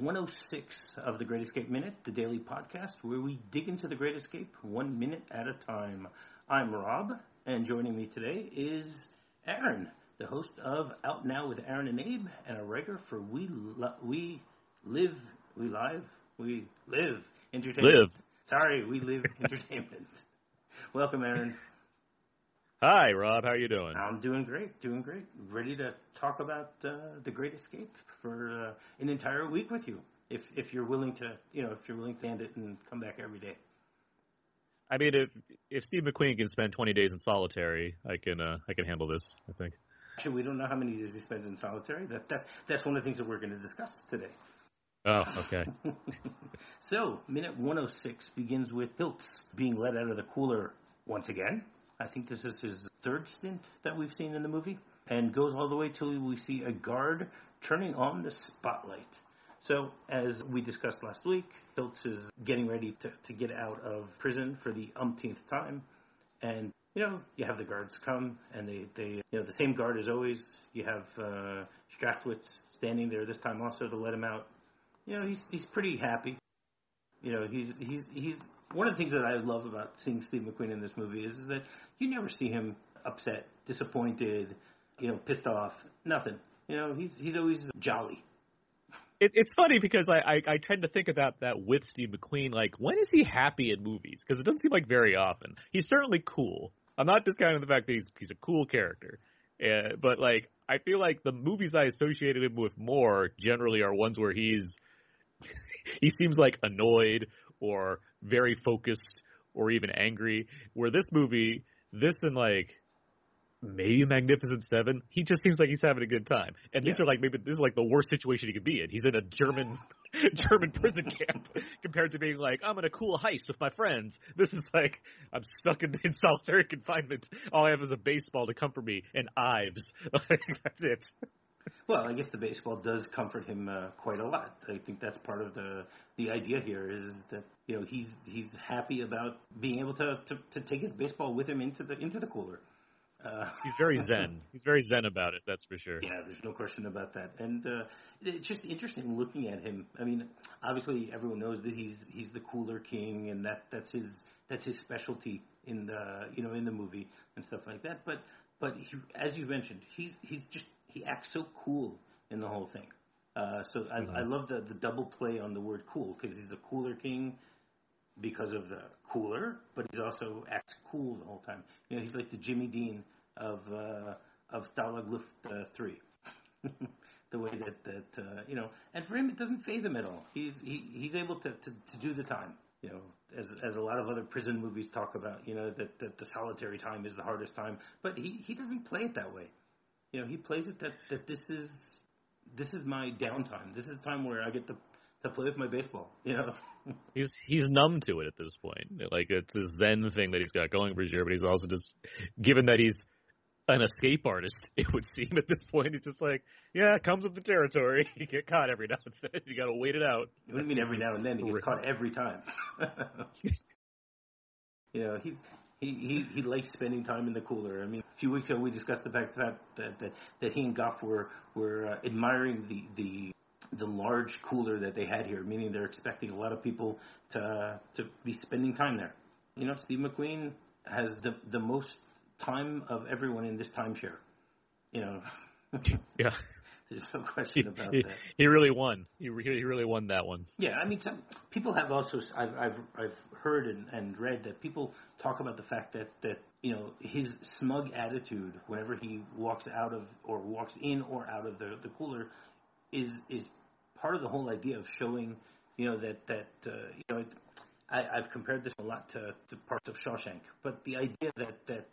106 of the Great Escape Minute, the daily podcast where we dig into the Great Escape one minute at a time. I'm Rob, and joining me today is Aaron, the host of Out Now with Aaron and Abe, and a writer for We Lo- We Live We Live We Live Entertainment. Live. Sorry, We Live Entertainment. Welcome, Aaron. Hi, Rob. How are you doing? I'm doing great, doing great. Ready to talk about uh, the Great Escape for uh, an entire week with you, if if you're willing to, you know, if you're willing to end it and come back every day. I mean, if if Steve McQueen can spend 20 days in solitary, I can uh, I can handle this. I think. Actually, we don't know how many days he spends in solitary. That that's that's one of the things that we're going to discuss today. Oh, okay. so, minute 106 begins with Hilts being let out of the cooler once again. I think this is his third stint that we've seen in the movie, and goes all the way till we see a guard turning on the spotlight. So, as we discussed last week, Hilts is getting ready to, to get out of prison for the umpteenth time. And, you know, you have the guards come, and they, they you know, the same guard as always. You have uh, Strachwitz standing there this time also to let him out. You know, he's, he's pretty happy. You know, he's, he's, he's, one of the things that I love about seeing Steve McQueen in this movie is, is that you never see him upset, disappointed, you know, pissed off, nothing. You know, he's he's always jolly. It, it's funny because I, I I tend to think about that with Steve McQueen. Like, when is he happy in movies? Because it doesn't seem like very often. He's certainly cool. I'm not discounting the fact that he's he's a cool character, uh, but like I feel like the movies I associated him with more generally are ones where he's he seems like annoyed or very focused or even angry. Where this movie, this and like maybe Magnificent Seven, he just seems like he's having a good time. And these Yeah. are like maybe this is like the worst situation he could be in. He's in a German German prison camp compared to being like I'm in a cool heist with my friends. This is like I'm stuck in, in solitary confinement. All I have is a baseball to comfort me and Ives. Like, that's it. Well, I guess the baseball does comfort him uh, quite a lot. I think that's part of the the idea here is that you know he's he's happy about being able to, to, to take his baseball with him into the into the cooler. Uh, He's very zen. He's very zen about it. That's for sure. Yeah, there's no question about that. And uh, it's just interesting looking at him. I mean, obviously everyone knows that he's he's the cooler king, and that that's his that's his specialty in the you know in the movie and stuff like that. But but he, as you mentioned, he's he's just he acts so cool in the whole thing. Uh, so I, I love the the double play on the word cool because he's the cooler king because of the cooler, but he's also acts cool the whole time. You know, he's like the Jimmy Dean of uh, of Stalag Luft uh, Three. the way that that uh, you know, and for him it doesn't phase him at all. He's he, he's able to, to, to do the time. You know, as as a lot of other prison movies talk about, you know, that, that the solitary time is the hardest time, but he, he doesn't play it that way. You know, he plays it that, that this is this is my downtime. This is the time where I get to to play with my baseball. You know. He's he's numb to it at this point. Like it's a zen thing that he's got going for sure, but he's also just given that he's an escape artist, it would seem at this point, he's just like, yeah, it comes with the territory. You get caught every now and then. You got to wait it out. What do you mean every now and then? He gets caught every time. you know, he's he, he he likes spending time in the cooler. I mean, a few weeks ago we discussed the fact that that that, that he and Goff were were uh, admiring the the the large cooler that they had here, meaning they're expecting a lot of people to to be spending time there. You know, Steve McQueen has the the most time of everyone in this timeshare. You know, Yeah, there's no question about he, that. he really won. He he really won that one. Yeah, I mean, some people have also I've I've, I've heard and, and read that people talk about the fact that that you know his smug attitude whenever he walks out of or walks in or out of the the cooler is is part of the whole idea of showing you know that that uh, you know. It, I, I've compared this a lot to, to parts of Shawshank, but the idea that that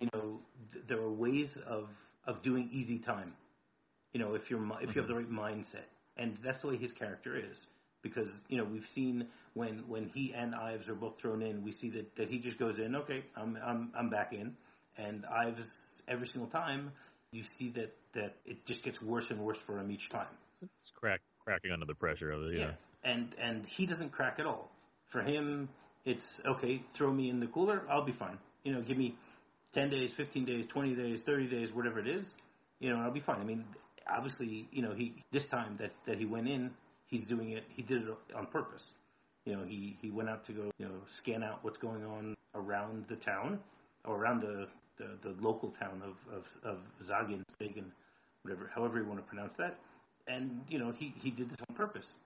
you know th- there are ways of of doing easy time. You know, if you're if you have mm-hmm. the right mindset, and that's the way his character is. Because you know we've seen when when he and Ives are both thrown in, we see that, that he just goes in. Okay, I'm I'm I'm back in, and Ives every single time you see that that it just gets worse and worse for him each time. It's, it's crack cracking under the pressure of it. Yeah. And and he doesn't crack at all. For him, it's okay. Throw me in the cooler. I'll be fine. You know, give me ten days, fifteen days, twenty days, thirty days, whatever it is. You know, I'll be fine. I mean, obviously, you know, he this time that that he went in, he's doing it. He did it on purpose. You know, he he went out to go you know scan out what's going on around the town or around the the, the local town of of, of Zagan, Zagan, whatever, however you want to pronounce that. And you know, he he did this on purpose.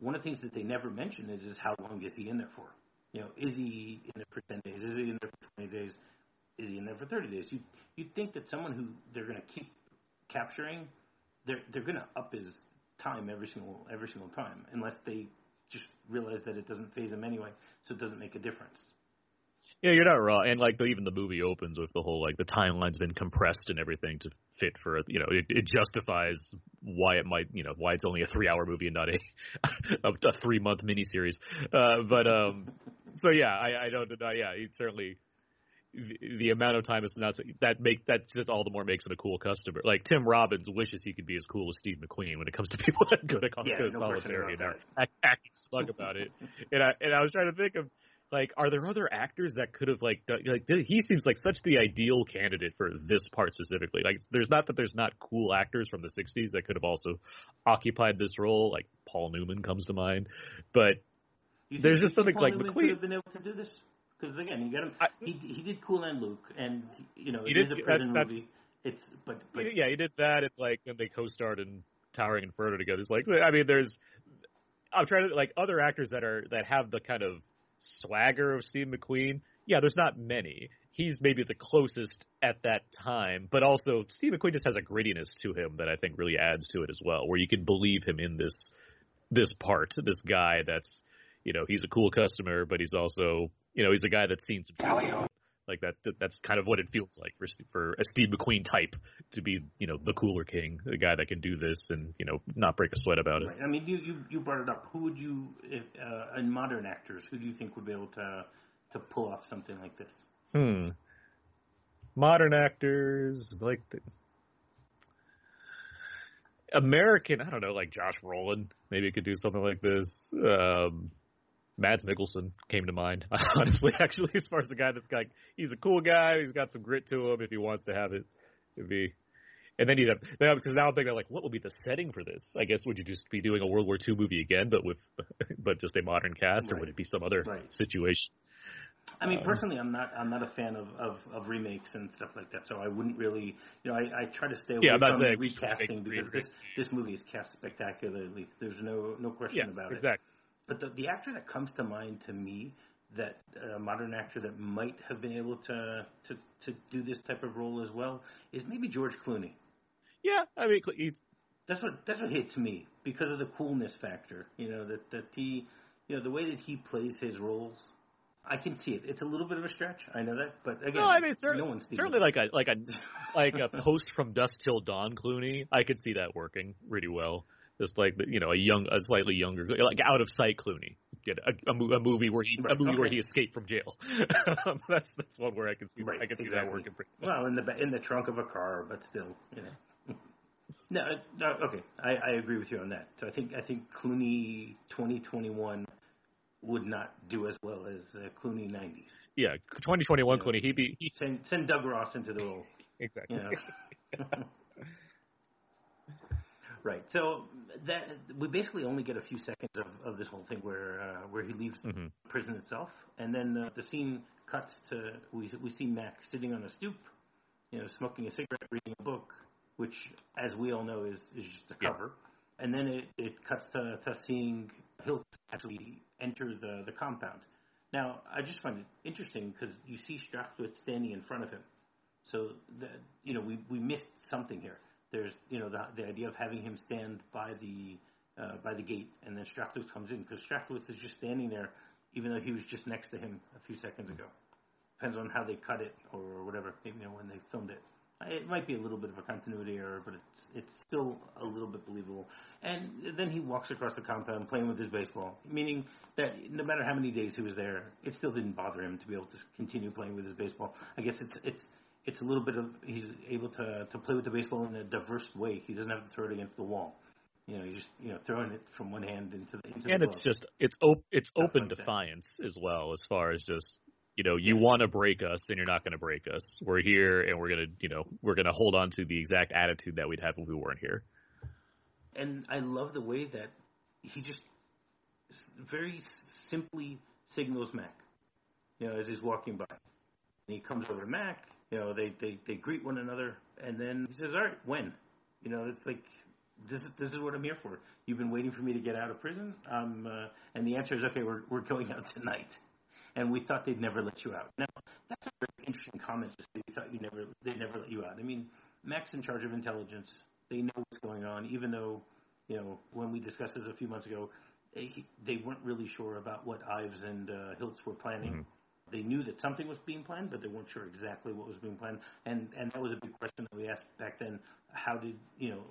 One of the things that they never mention is is how long is he in there for? You know, is he in there for ten days? Is he in there for twenty days? Is he in there for thirty days? You you'd think that someone who they're going to keep capturing, they're they're to up his time every single every single time, unless they just realize that it doesn't phase him anyway, so it doesn't make a difference. Yeah, you're not wrong. And like the, even the movie opens with the whole like the timeline's been compressed and everything to fit for you know it, it justifies why it might you know why it's only a three hour movie and not a a, three month miniseries. Uh, but um, so yeah, I, I don't deny. Yeah, it certainly the, the amount of time is not that make that just all the more makes it a cool customer. Like Tim Robbins wishes he could be as cool as Steve McQueen when it comes to people that go to, yeah, go no solitary and are acting smug about it. And I and I was trying to think of like are there other actors that could have like done, like he seems like such the ideal candidate for this part specifically. Like there's not that there's not cool actors from the 60s that could have also occupied this role. Like paul newman comes to mind. But You There's just something Paul like Newman McQueen- could have been able to do this because again, you got him. I- he he did Cool Hand Luke, and you know He it did- is a that's- prison that's- movie. It's but but yeah he did that and like and they co-starred in towering inferno together it's like i mean there's i'm trying to like other actors that are that have the kind of swagger of steve mcqueen yeah there's not many he's maybe the closest at that time but also steve mcqueen just has a grittiness to him that i think really adds to it as well where you can believe him in this this part this guy that's you know he's a cool customer but he's also you know he's the guy that's seen some like that that's kind of what it feels like for for a Steve McQueen type to be you know the cooler king the guy that can do this and you know not break a sweat about it Right. I mean, you, you, you brought it up. Who would you, if, uh, in modern actors, who do you think would be able to to pull off something like this? Hmm. Modern actors like the American, I don't know, like Josh Brolin, maybe could do something like this. Um, Mads Mikkelsen came to mind, honestly, actually, as far as the guy that's like, he's a cool guy, he's got some grit to him if he wants to have it. It'd be, and then you'd have, because now I'm thinking like, what would be the setting for this? I guess would you just be doing a World War II movie again, but with, but just a modern cast, or would it be some other Right. situation? I mean, Um, personally, I'm not I'm not a fan of, of, of remakes and stuff like that. So I wouldn't really, you know, I, I try to stay away Yeah, from recasting because this this movie is cast spectacularly. There's no no question Yeah, about it. exactly. But the, the actor that comes to mind to me, that uh, a modern actor that might have been able to, to to do this type of role as well, is maybe George Clooney. Yeah, I mean, he's That's what that's what hits me because of the coolness factor. You know that that he, you know, the way that he plays his roles. I can see it. It's a little bit of a stretch. I know that, but again, No, I mean certainly, no certainly like a like a like a post from Dusk Till Dawn Clooney. I could see that working really well. Just like you know, a young, a slightly younger, like out of sight Clooney. Get a, a, a movie where he a Right, movie where he escaped from jail. that's that's one where I can see Right, I can see that working pretty well. Well, in the in the trunk of a car, but still, you know. no, uh, no, okay, I, I agree with you on that. So I think I think Clooney 2021 would not do as well as uh, Clooney 90s. Yeah, 2021 Yeah. Clooney. He'd be he, Send send Doug Ross into the role. exactly. You know. right. So that we basically only get a few seconds of, of this whole thing where uh, where he leaves Mhm. the prison itself, and then uh, the scene cuts to we we see Mac sitting on a stoop, you know, smoking a cigarette, reading a book, which, as we all know, is is just a Yeah. cover. And then it, it cuts to, to seeing Hilt actually enter the, the compound. Now, I just find it interesting because you see Strathwood standing in front of him. So, the, you know, we, we missed something here. There's, you know, the, the idea of having him stand by the uh, by the gate, and then Strathwood comes in because Strathwood is just standing there, even though he was just next to him a few seconds ago. Depends on how they cut it or whatever, you know, when they filmed it. It might be a little bit of a continuity error, but it's it's still a little bit believable. And then he walks across the compound playing with his baseball, meaning that no matter how many days he was there, it still didn't bother him to be able to continue playing with his baseball. I guess it's it's it's a little bit of he's able to to play with the baseball in a diverse way. He doesn't have to throw it against the wall. You know, he's just you know throwing it from one hand into the into and the it's just it's op- it's Stuff open like that. defiance as well as far as just you know you Yes. want to break us and you're not going to break us we're here and we're going to you know we're going to hold on to the exact attitude that we'd have if we weren't here and I love the way that he just very simply signals Mac, you know, as he's walking by. And he comes over to Mac, you know, they, they, they greet one another, and then he says, all right, when? You know, it's like, this is, this is what I'm here for. You've been waiting for me to get out of prison? Um, uh, and the answer is, okay, we're, we're going out tonight. And we thought they'd never let you out. Now, that's a very interesting comment say we thought you never, they'd never let you out. I mean, Mac's in charge of intelligence. They know what's going on, even though, you know, when we discussed this a few months ago, they, they weren't really sure about what Ives and uh, Hilts were planning. Mm-hmm. They knew that something was being planned, but they weren't sure exactly what was being planned. And and that was a big question that we asked back then. How did you know?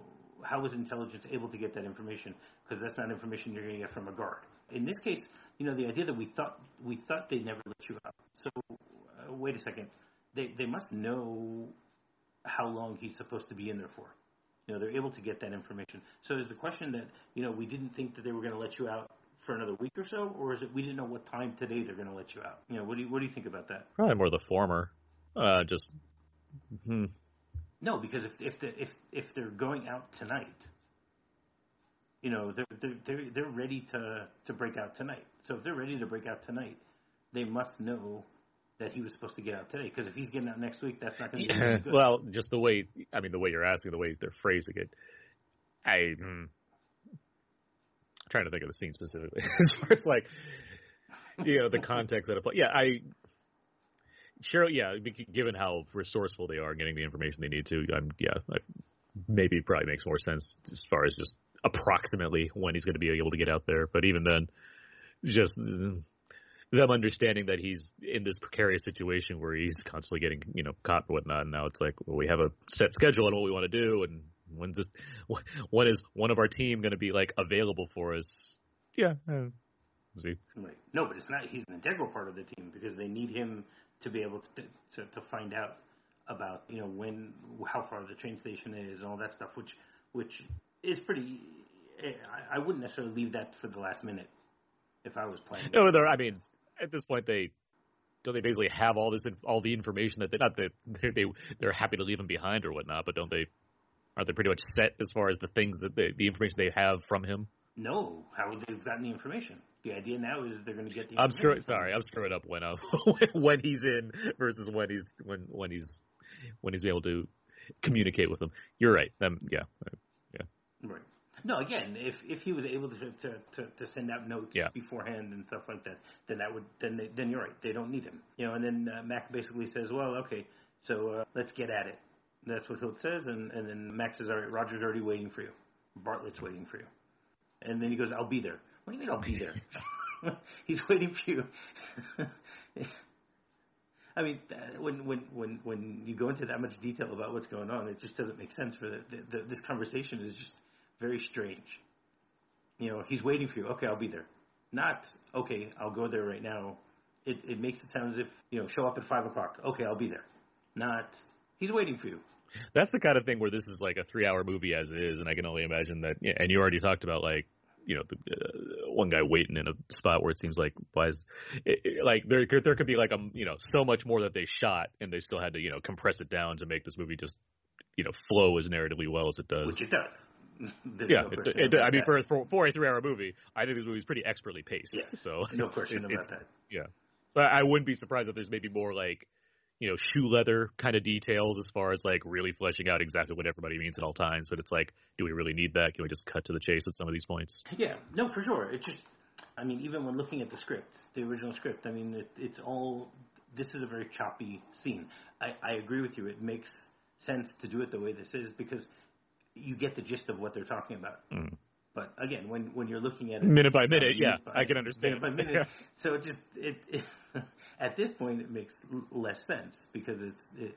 How was intelligence able to get that information? Because that's not information you're going to get from a guard. In this case, you know, the idea that we thought we thought they never let you out. So uh, wait a second. They they must know how long he's supposed to be in there for. You know, they're able to get that information. So is the question that, you know, we didn't think that they were going to let you out for another week or so, or is it we didn't know what time today they're going to let you out? You know, what do you what do you think about that? Probably more the former. Uh, just hmm. no, because if if the, if if they're going out tonight, you know, they're they're they're, they're ready to to break out tonight. So if they're ready to break out tonight, they must know that he was supposed to get out today. Because if he's getting out next week, that's not going to be yeah, good. Well, just the way I mean, the way you're asking, the way they're phrasing it, I. Hmm, trying to think of the scene specifically as far as like you know the context that apply. Yeah, I sure. Yeah, given how resourceful they are in getting the information they need to, I'm yeah. I, maybe probably makes more sense as far as just approximately when he's going to be able to get out there. But even then, just them understanding that he's in this precarious situation where he's constantly getting you know caught and whatnot. And now it's like well, we have a set schedule on what we want to do, and when's this? When is one of our team going to be like available for us? Yeah, uh, see. Right. No, but it's not. He's an integral part of the team because they need him to be able to to, to find out about you know when how far the train station is and all that stuff, which which is pretty. I, I wouldn't necessarily leave that for the last minute if I was playing. No, there. I mean, at this point they don't they basically have all this all the information that they not that they, they they're happy to leave them behind or whatnot, but don't they? Aren't they pretty much set as far as the things that they, the information they have from him? No, how would they've gotten the information? The idea now is they're going to get the. I'm screwing. Sorry, I'm screwing up when uh, when he's in versus when he's when when he's when he's able to communicate with them. You're right. Um, yeah, yeah. Right. No, again, if if he was able to to, to, to send out notes yeah. beforehand and stuff like that, then that would then they, then you're right. They don't need him, you know. And then uh, Mac basically says, "Well, okay, so uh, let's get at it." That's what Hilt says, and and then Max says, "All right, Roger's already waiting for you. Bartlett's waiting for you." And then he goes, "I'll be there." What do you mean I'll be there? He's waiting for you. I mean, uh, when when when when you go into that much detail about what's going on, it just doesn't make sense for the, the, the this conversation is just very strange. You know, he's waiting for you. Okay, I'll be there. Not okay, I'll go there right now. It it makes it sound as if you know, show up at five o'clock. Okay, I'll be there. Not he's waiting for you. That's the kind of thing where this is like a three-hour movie as it is, and I can only imagine that. And you already talked about like you know, the, uh, one guy waiting in a spot where it seems like why is it, it, like there could there could be like a you know so much more that they shot and they still had to you know compress it down to make this movie just you know flow as narratively well as it does. Which it does. yeah, no it, it, I mean, for, for for a three-hour movie, I think this movie is pretty expertly paced. Yes, so no question about that. Yeah, so I, I wouldn't be surprised if there's maybe more like you know shoe leather kind of details as far as like really fleshing out exactly what everybody means at all times. But it's like, do we really need that? Can we just cut to the chase at some of these points? Yeah, no, for sure. It just, I mean, even when looking at the script, the original script, I mean, it, it's all. This is a very choppy scene. I, I agree with you. It makes sense to do it the way this is because you get the gist of what they're talking about. Mm. But again, when when you're looking at it minute by minute, yeah, by, I can understand. Minute by minute, so it just it, it at this point it makes less sense because it's it,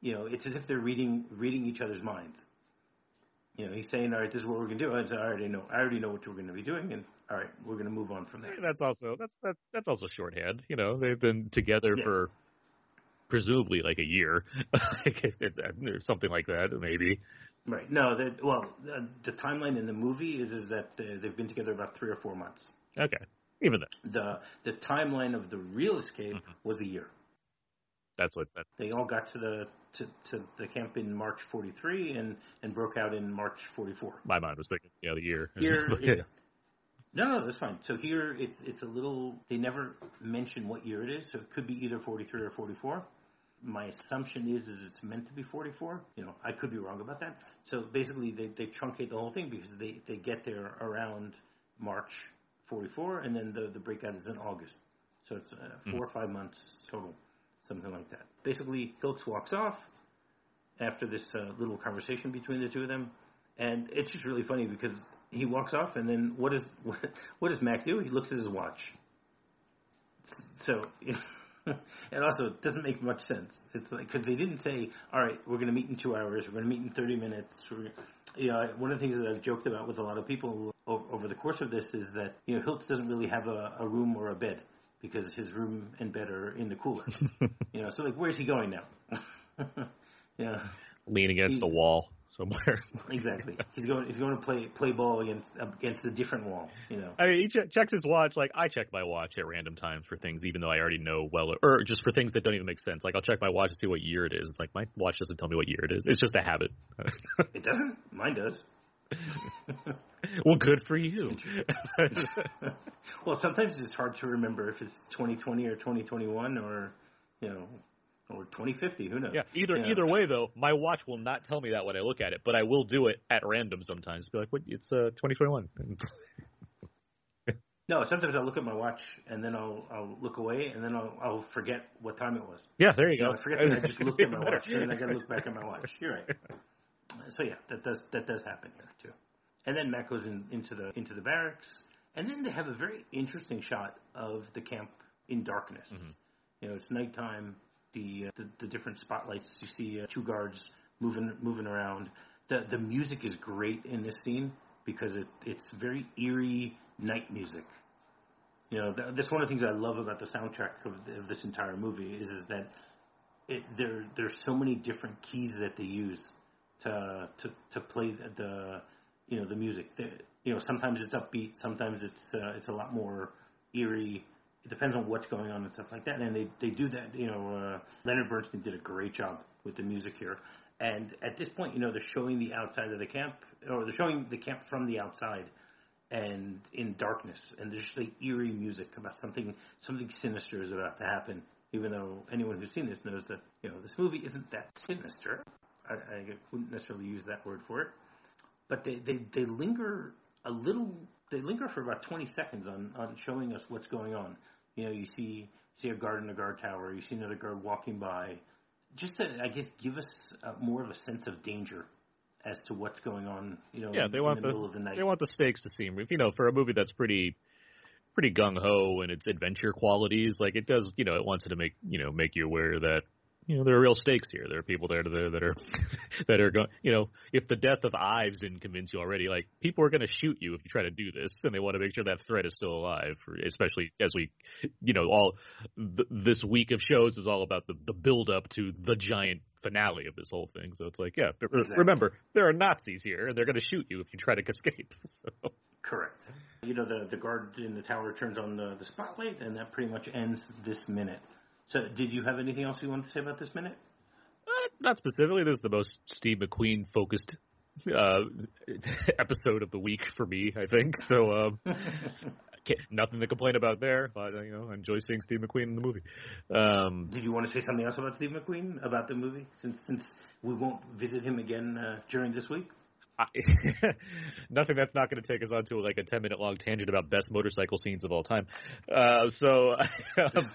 you know it's as if they're reading reading each other's minds. You know, he's saying, "All right, this is what we're going to do." I said, "I already know. I already know what we're going to be doing." And all right, we're going to move on from there. That's also that's that, that's also shorthand. You know, they've been together yeah. for presumably like a year, it's, something like that, maybe. Right. No. Well, the, the, timeline in the movie is is that uh, they've been together about three or four months. Okay. Even then. The the timeline of the real escape mm-hmm. was a year. That's what that. They all got to the to, to the camp in March 43 and and broke out in March 44. My mind was thinking, yeah, the year. Here, No, no, that's fine. So here it's it's a little. They never mention what year it is, so it could be either 43 or 44. My assumption is is it's meant to be 44. You know, I could be wrong about that. So basically, they they truncate the whole thing because they they get there around March 44, and then the the breakout is in August. So it's uh, 4 mm or five months total, something like that. Basically, Hilts walks off after this uh, little conversation between the two of them, and it's just really funny because he walks off, and then what does what, what does Mac do? He looks at his watch. So, and also it doesn't make much sense. It's like because they didn't say, "All right, we're going to meet in two hours. We're going to meet in thirty minutes." We're, you know, one of the things that I've joked about with a lot of people over the course of this is that you know Hilts doesn't really have a, a room or a bed because his room and bed are in the cooler. you know, so like, where's he going now? yeah, lean against he, a wall somewhere. exactly. He's going. He's going to play play ball against against a different wall. You know. I mean, he ch- checks his watch. Like I check my watch at random times for things, even though I already know well, or just for things that don't even make sense. Like I'll check my watch to see what year it is. it is. Like my watch doesn't tell me what year it is. It's just a habit. it doesn't. Mine does. well, good for you. well, sometimes it's hard to remember if it's 2020 or 2021 or you know or 2050. Who knows? Yeah. Either either way, though, my watch will not tell me that when I look at it, but I will do it at random sometimes. Be like, "What? It's uh 2021." no, sometimes I'll look at my watch and then I'll I'll look away and then I'll I'll forget what time it was. Yeah, there you, you go. Know, I forget that I just looked at my watch and then I got to look back at my watch. You're right. So yeah, that does that does happen here too. And then Mac goes in, into the into the barracks, and then they have a very interesting shot of the camp in darkness. Mm-hmm. You know, it's nighttime the, uh, the, the different spotlights. You see uh, two guards moving moving around. The the music is great in this scene because it it's very eerie night music. You know, th- that's one of the things I love about the soundtrack of, the, of this entire movie is is that it, there there's so many different keys that they use to to to play the, the you know the music. The, you know, sometimes it's upbeat, sometimes it's uh, it's a lot more eerie it depends on what's going on and stuff like that. And they, they do that. You know, uh, Leonard Bernstein did a great job with the music here. And at this point, you know, they're showing the outside of the camp, or they're showing the camp from the outside, and in darkness. And there's like eerie music about something something sinister is about to happen. Even though anyone who's seen this knows that you know this movie isn't that sinister. I, I wouldn't necessarily use that word for it, but they, they, they linger a little they linger for about 20 seconds on, on showing us what's going on. You know, you see see a guard in a guard tower, you see another guard walking by, just to I guess give us a, more of a sense of danger as to what's going on. You know, yeah, in, they want in the, the, middle of the night. They want the stakes to seem, you know, for a movie that's pretty pretty gung ho and its adventure qualities. Like it does, you know, it wants to make you know make you aware that you know, there are real stakes here. There are people there that are that are, that are going. You know, if the death of Ives didn't convince you already, like people are going to shoot you if you try to do this, and they want to make sure that threat is still alive. Especially as we, you know, all th- this week of shows is all about the the build up to the giant finale of this whole thing. So it's like, yeah, exactly. remember there are Nazis here, and they're going to shoot you if you try to escape. So. Correct. You know, the the guard in the tower turns on the, the spotlight, and that pretty much ends this minute. So, did you have anything else you wanted to say about this minute? Uh, not specifically. This is the most Steve McQueen focused uh, episode of the week for me. I think so. Um, nothing to complain about there. But uh, you know, I enjoy seeing Steve McQueen in the movie. Um, did you want to say something else about Steve McQueen about the movie? Since since we won't visit him again uh, during this week. I, nothing that's not going to take us onto like a 10 minute long tangent about best motorcycle scenes of all time. Uh, so, um,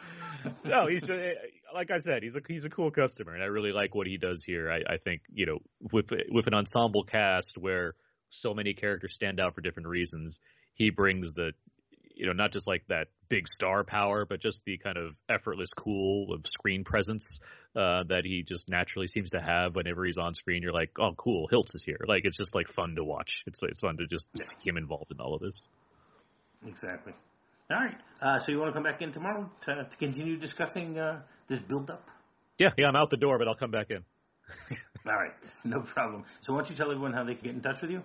no, he's a, like I said, he's a he's a cool customer, and I really like what he does here. I, I think you know with with an ensemble cast where so many characters stand out for different reasons, he brings the you know not just like that big star power, but just the kind of effortless cool of screen presence uh, that he just naturally seems to have whenever he's on screen. You're like, oh, cool, Hilts is here. Like it's just like fun to watch. It's it's fun to just see him involved in all of this. Exactly. All right. Uh, so you want to come back in tomorrow to, to continue discussing uh, this build-up? Yeah, yeah. I'm out the door, but I'll come back in. All right, no problem. So why don't you tell everyone how they can get in touch with you?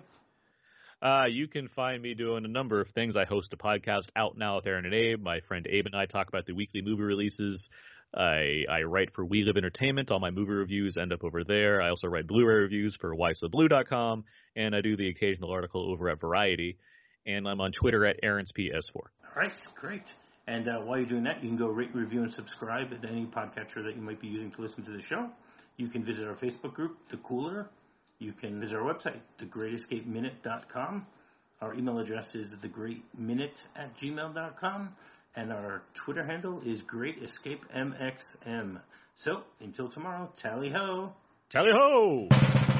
Uh, you can find me doing a number of things. I host a podcast out now with Aaron and Abe. My friend Abe and I talk about the weekly movie releases. I, I write for We Live Entertainment. All my movie reviews end up over there. I also write Blu-ray reviews for WhySoBlu.com, and I do the occasional article over at Variety. and I'm on Twitter at AaronsPS4. All right, great. And uh, while you're doing that, you can go rate, review, and subscribe at any podcatcher that you might be using to listen to the show. You can visit our Facebook group, The Cooler. You can visit our website, thegreatescapeminute.com. Our email address is thegreatminute at gmail.com. And our Twitter handle is GreatEscapeMXM. So, until tomorrow, tally ho! Tally ho!